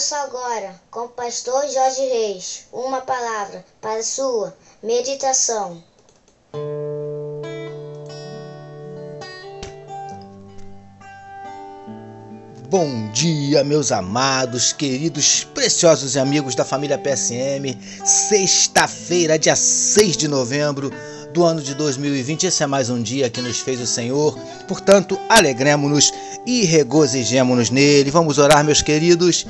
Ouça agora, com o pastor Jorge Reis, uma palavra para sua meditação. Bom dia, meus amados, queridos, preciosos amigos da família PSM. Sexta-feira, dia 6 de novembro do ano de 2020. Esse é mais um dia que nos fez o Senhor. Portanto, alegremos-nos e regozijemos-nos nele. Vamos orar, meus queridos.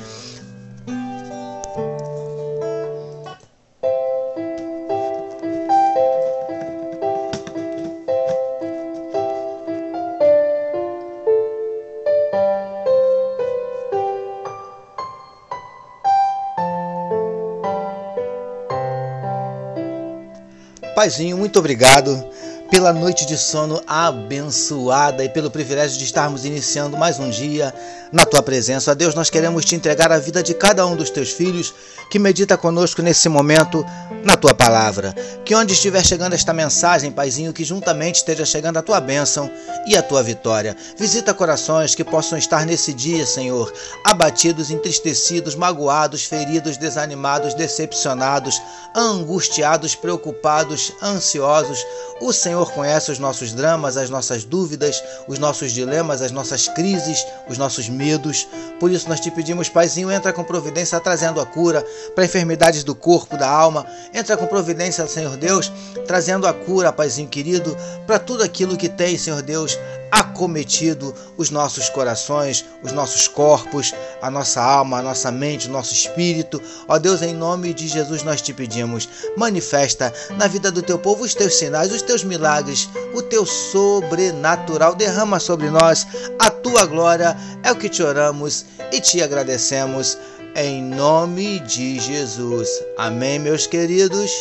Paizinho, muito obrigado pela noite de sono abençoada e pelo privilégio de estarmos iniciando mais um dia na tua presença. A Deus, nós queremos te entregar a vida de cada um dos teus filhos que medita conosco nesse momento na tua palavra. Que onde estiver chegando esta mensagem, Paizinho, que juntamente esteja chegando a tua bênção e a tua vitória. Visita corações que possam estar nesse dia, Senhor, abatidos, entristecidos, magoados, feridos, desanimados, decepcionados, angustiados, preocupados, ansiosos. O Senhor Senhor conhece os nossos dramas, as nossas dúvidas, os nossos dilemas, as nossas crises, os nossos medos. Por isso nós te pedimos, Paizinho, entra com providência trazendo a cura para enfermidades do corpo, da alma. Entra com providência, Senhor Deus, trazendo a cura, Paizinho querido, para tudo aquilo que tem, Senhor Deus, acometido os nossos corações, os nossos corpos, a nossa alma, a nossa mente, o nosso espírito. Ó Deus, em nome de Jesus nós te pedimos, manifesta na vida do teu povo os teus sinais, os teus milagres, o teu sobrenatural. Derrama sobre nós a tua glória. É o que te oramos e te agradecemos. Em nome de Jesus. Amém, meus queridos.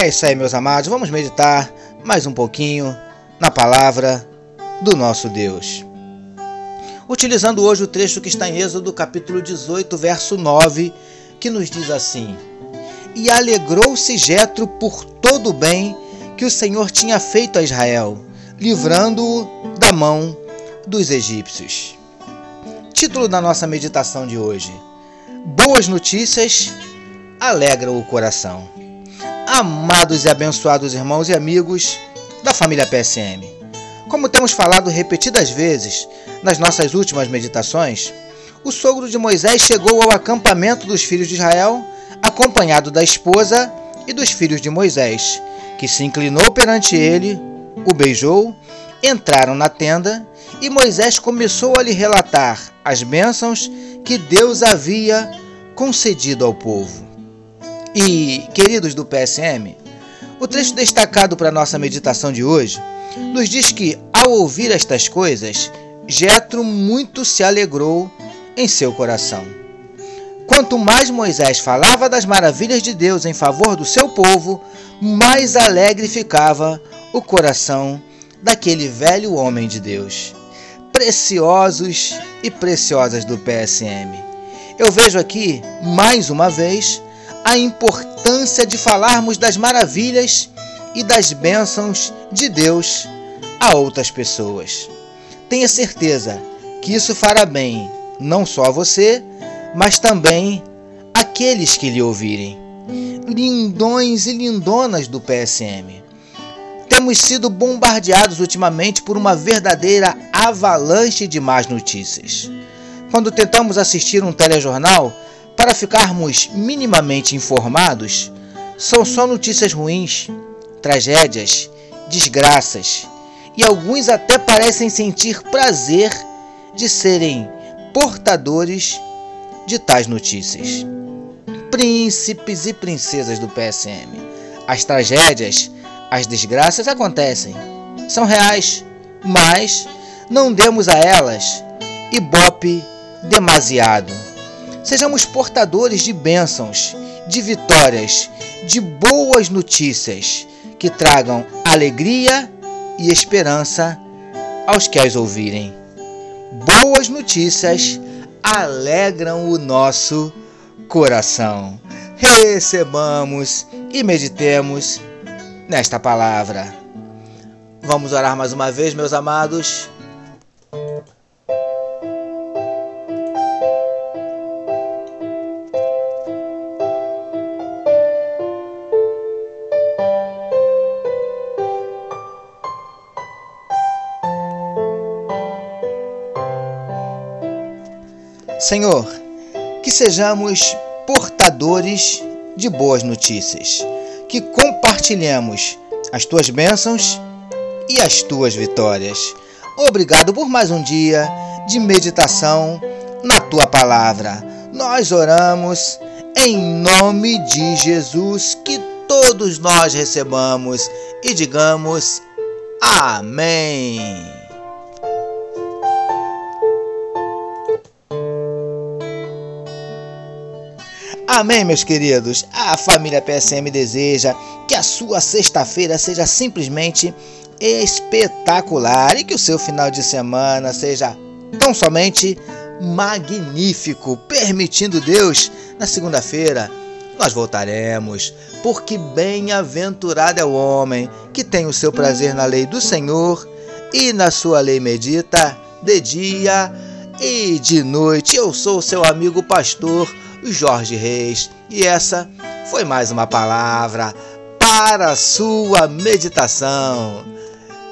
É isso aí, meus amados. Vamos meditar mais um pouquinho na palavra do nosso Deus. Utilizando hoje o trecho que está em Êxodo, capítulo 18, verso 9, que nos diz assim: E alegrou-se Jetro por todo o bem que o Senhor tinha feito a Israel, livrando-o da mão dos egípcios. Título da nossa meditação de hoje: Boas notícias alegram o coração amados e abençoados irmãos e amigos da família PSM. Como temos falado repetidas vezes nas nossas últimas meditações, o sogro de Moisés chegou ao acampamento dos filhos de Israel, acompanhado da esposa e dos filhos de Moisés, que se inclinou perante ele, o beijou, entraram na tenda e Moisés começou a lhe relatar as bênçãos que Deus havia concedido ao povo. E, queridos do PSM, o trecho destacado para nossa meditação de hoje nos diz que, ao ouvir estas coisas, Jetro muito se alegrou em seu coração. Quanto mais Moisés falava das maravilhas de Deus em favor do seu povo, mais alegre ficava o coração daquele velho homem de Deus. Preciosos e preciosas do PSM. Eu vejo aqui, mais uma vez, a importância de falarmos das maravilhas e das bênçãos de Deus a outras pessoas. Tenha certeza que isso fará bem não só a você, mas também aqueles que lhe ouvirem. Lindões e lindonas do PSM. Temos sido bombardeados ultimamente por uma verdadeira avalanche de más notícias. Quando tentamos assistir um telejornal, para ficarmos minimamente informados, são só notícias ruins, tragédias, desgraças, e alguns até parecem sentir prazer de serem portadores de tais notícias. Príncipes e princesas do PSM, as tragédias, as desgraças acontecem, são reais, mas não demos a elas ibope demasiado Sejamos portadores de bênçãos, de vitórias, de boas notícias que tragam alegria e esperança aos que as ouvirem. Boas notícias alegram o nosso coração. Recebamos e meditemos nesta palavra. Vamos orar mais uma vez, meus amados. Senhor, que sejamos portadores de boas notícias, que compartilhemos as tuas bênçãos e as tuas vitórias. Obrigado por mais um dia de meditação na tua palavra. Nós oramos em nome de Jesus, que todos nós recebamos e digamos Amém. Amém, meus queridos. A família PSM deseja que a sua sexta-feira seja simplesmente espetacular e que o seu final de semana seja tão somente magnífico, permitindo Deus, na segunda-feira nós voltaremos, porque bem-aventurado é o homem que tem o seu prazer na lei do Senhor e na sua lei medita de dia e de noite. Eu sou seu amigo pastor Jorge Reis e essa foi mais uma palavra para sua meditação.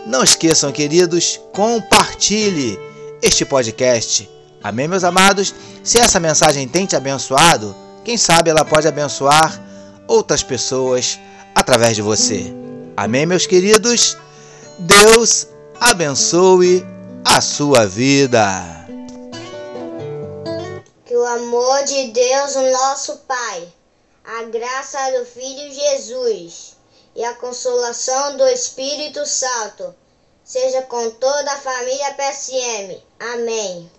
Não esqueçam, queridos, compartilhe este podcast. Amém, meus amados? Se essa mensagem tem te abençoado, quem sabe ela pode abençoar outras pessoas através de você. Amém, meus queridos? Deus abençoe a sua vida. O amor de Deus, o nosso Pai, a graça do Filho Jesus e a consolação do Espírito Santo seja com toda a família PSM. Amém.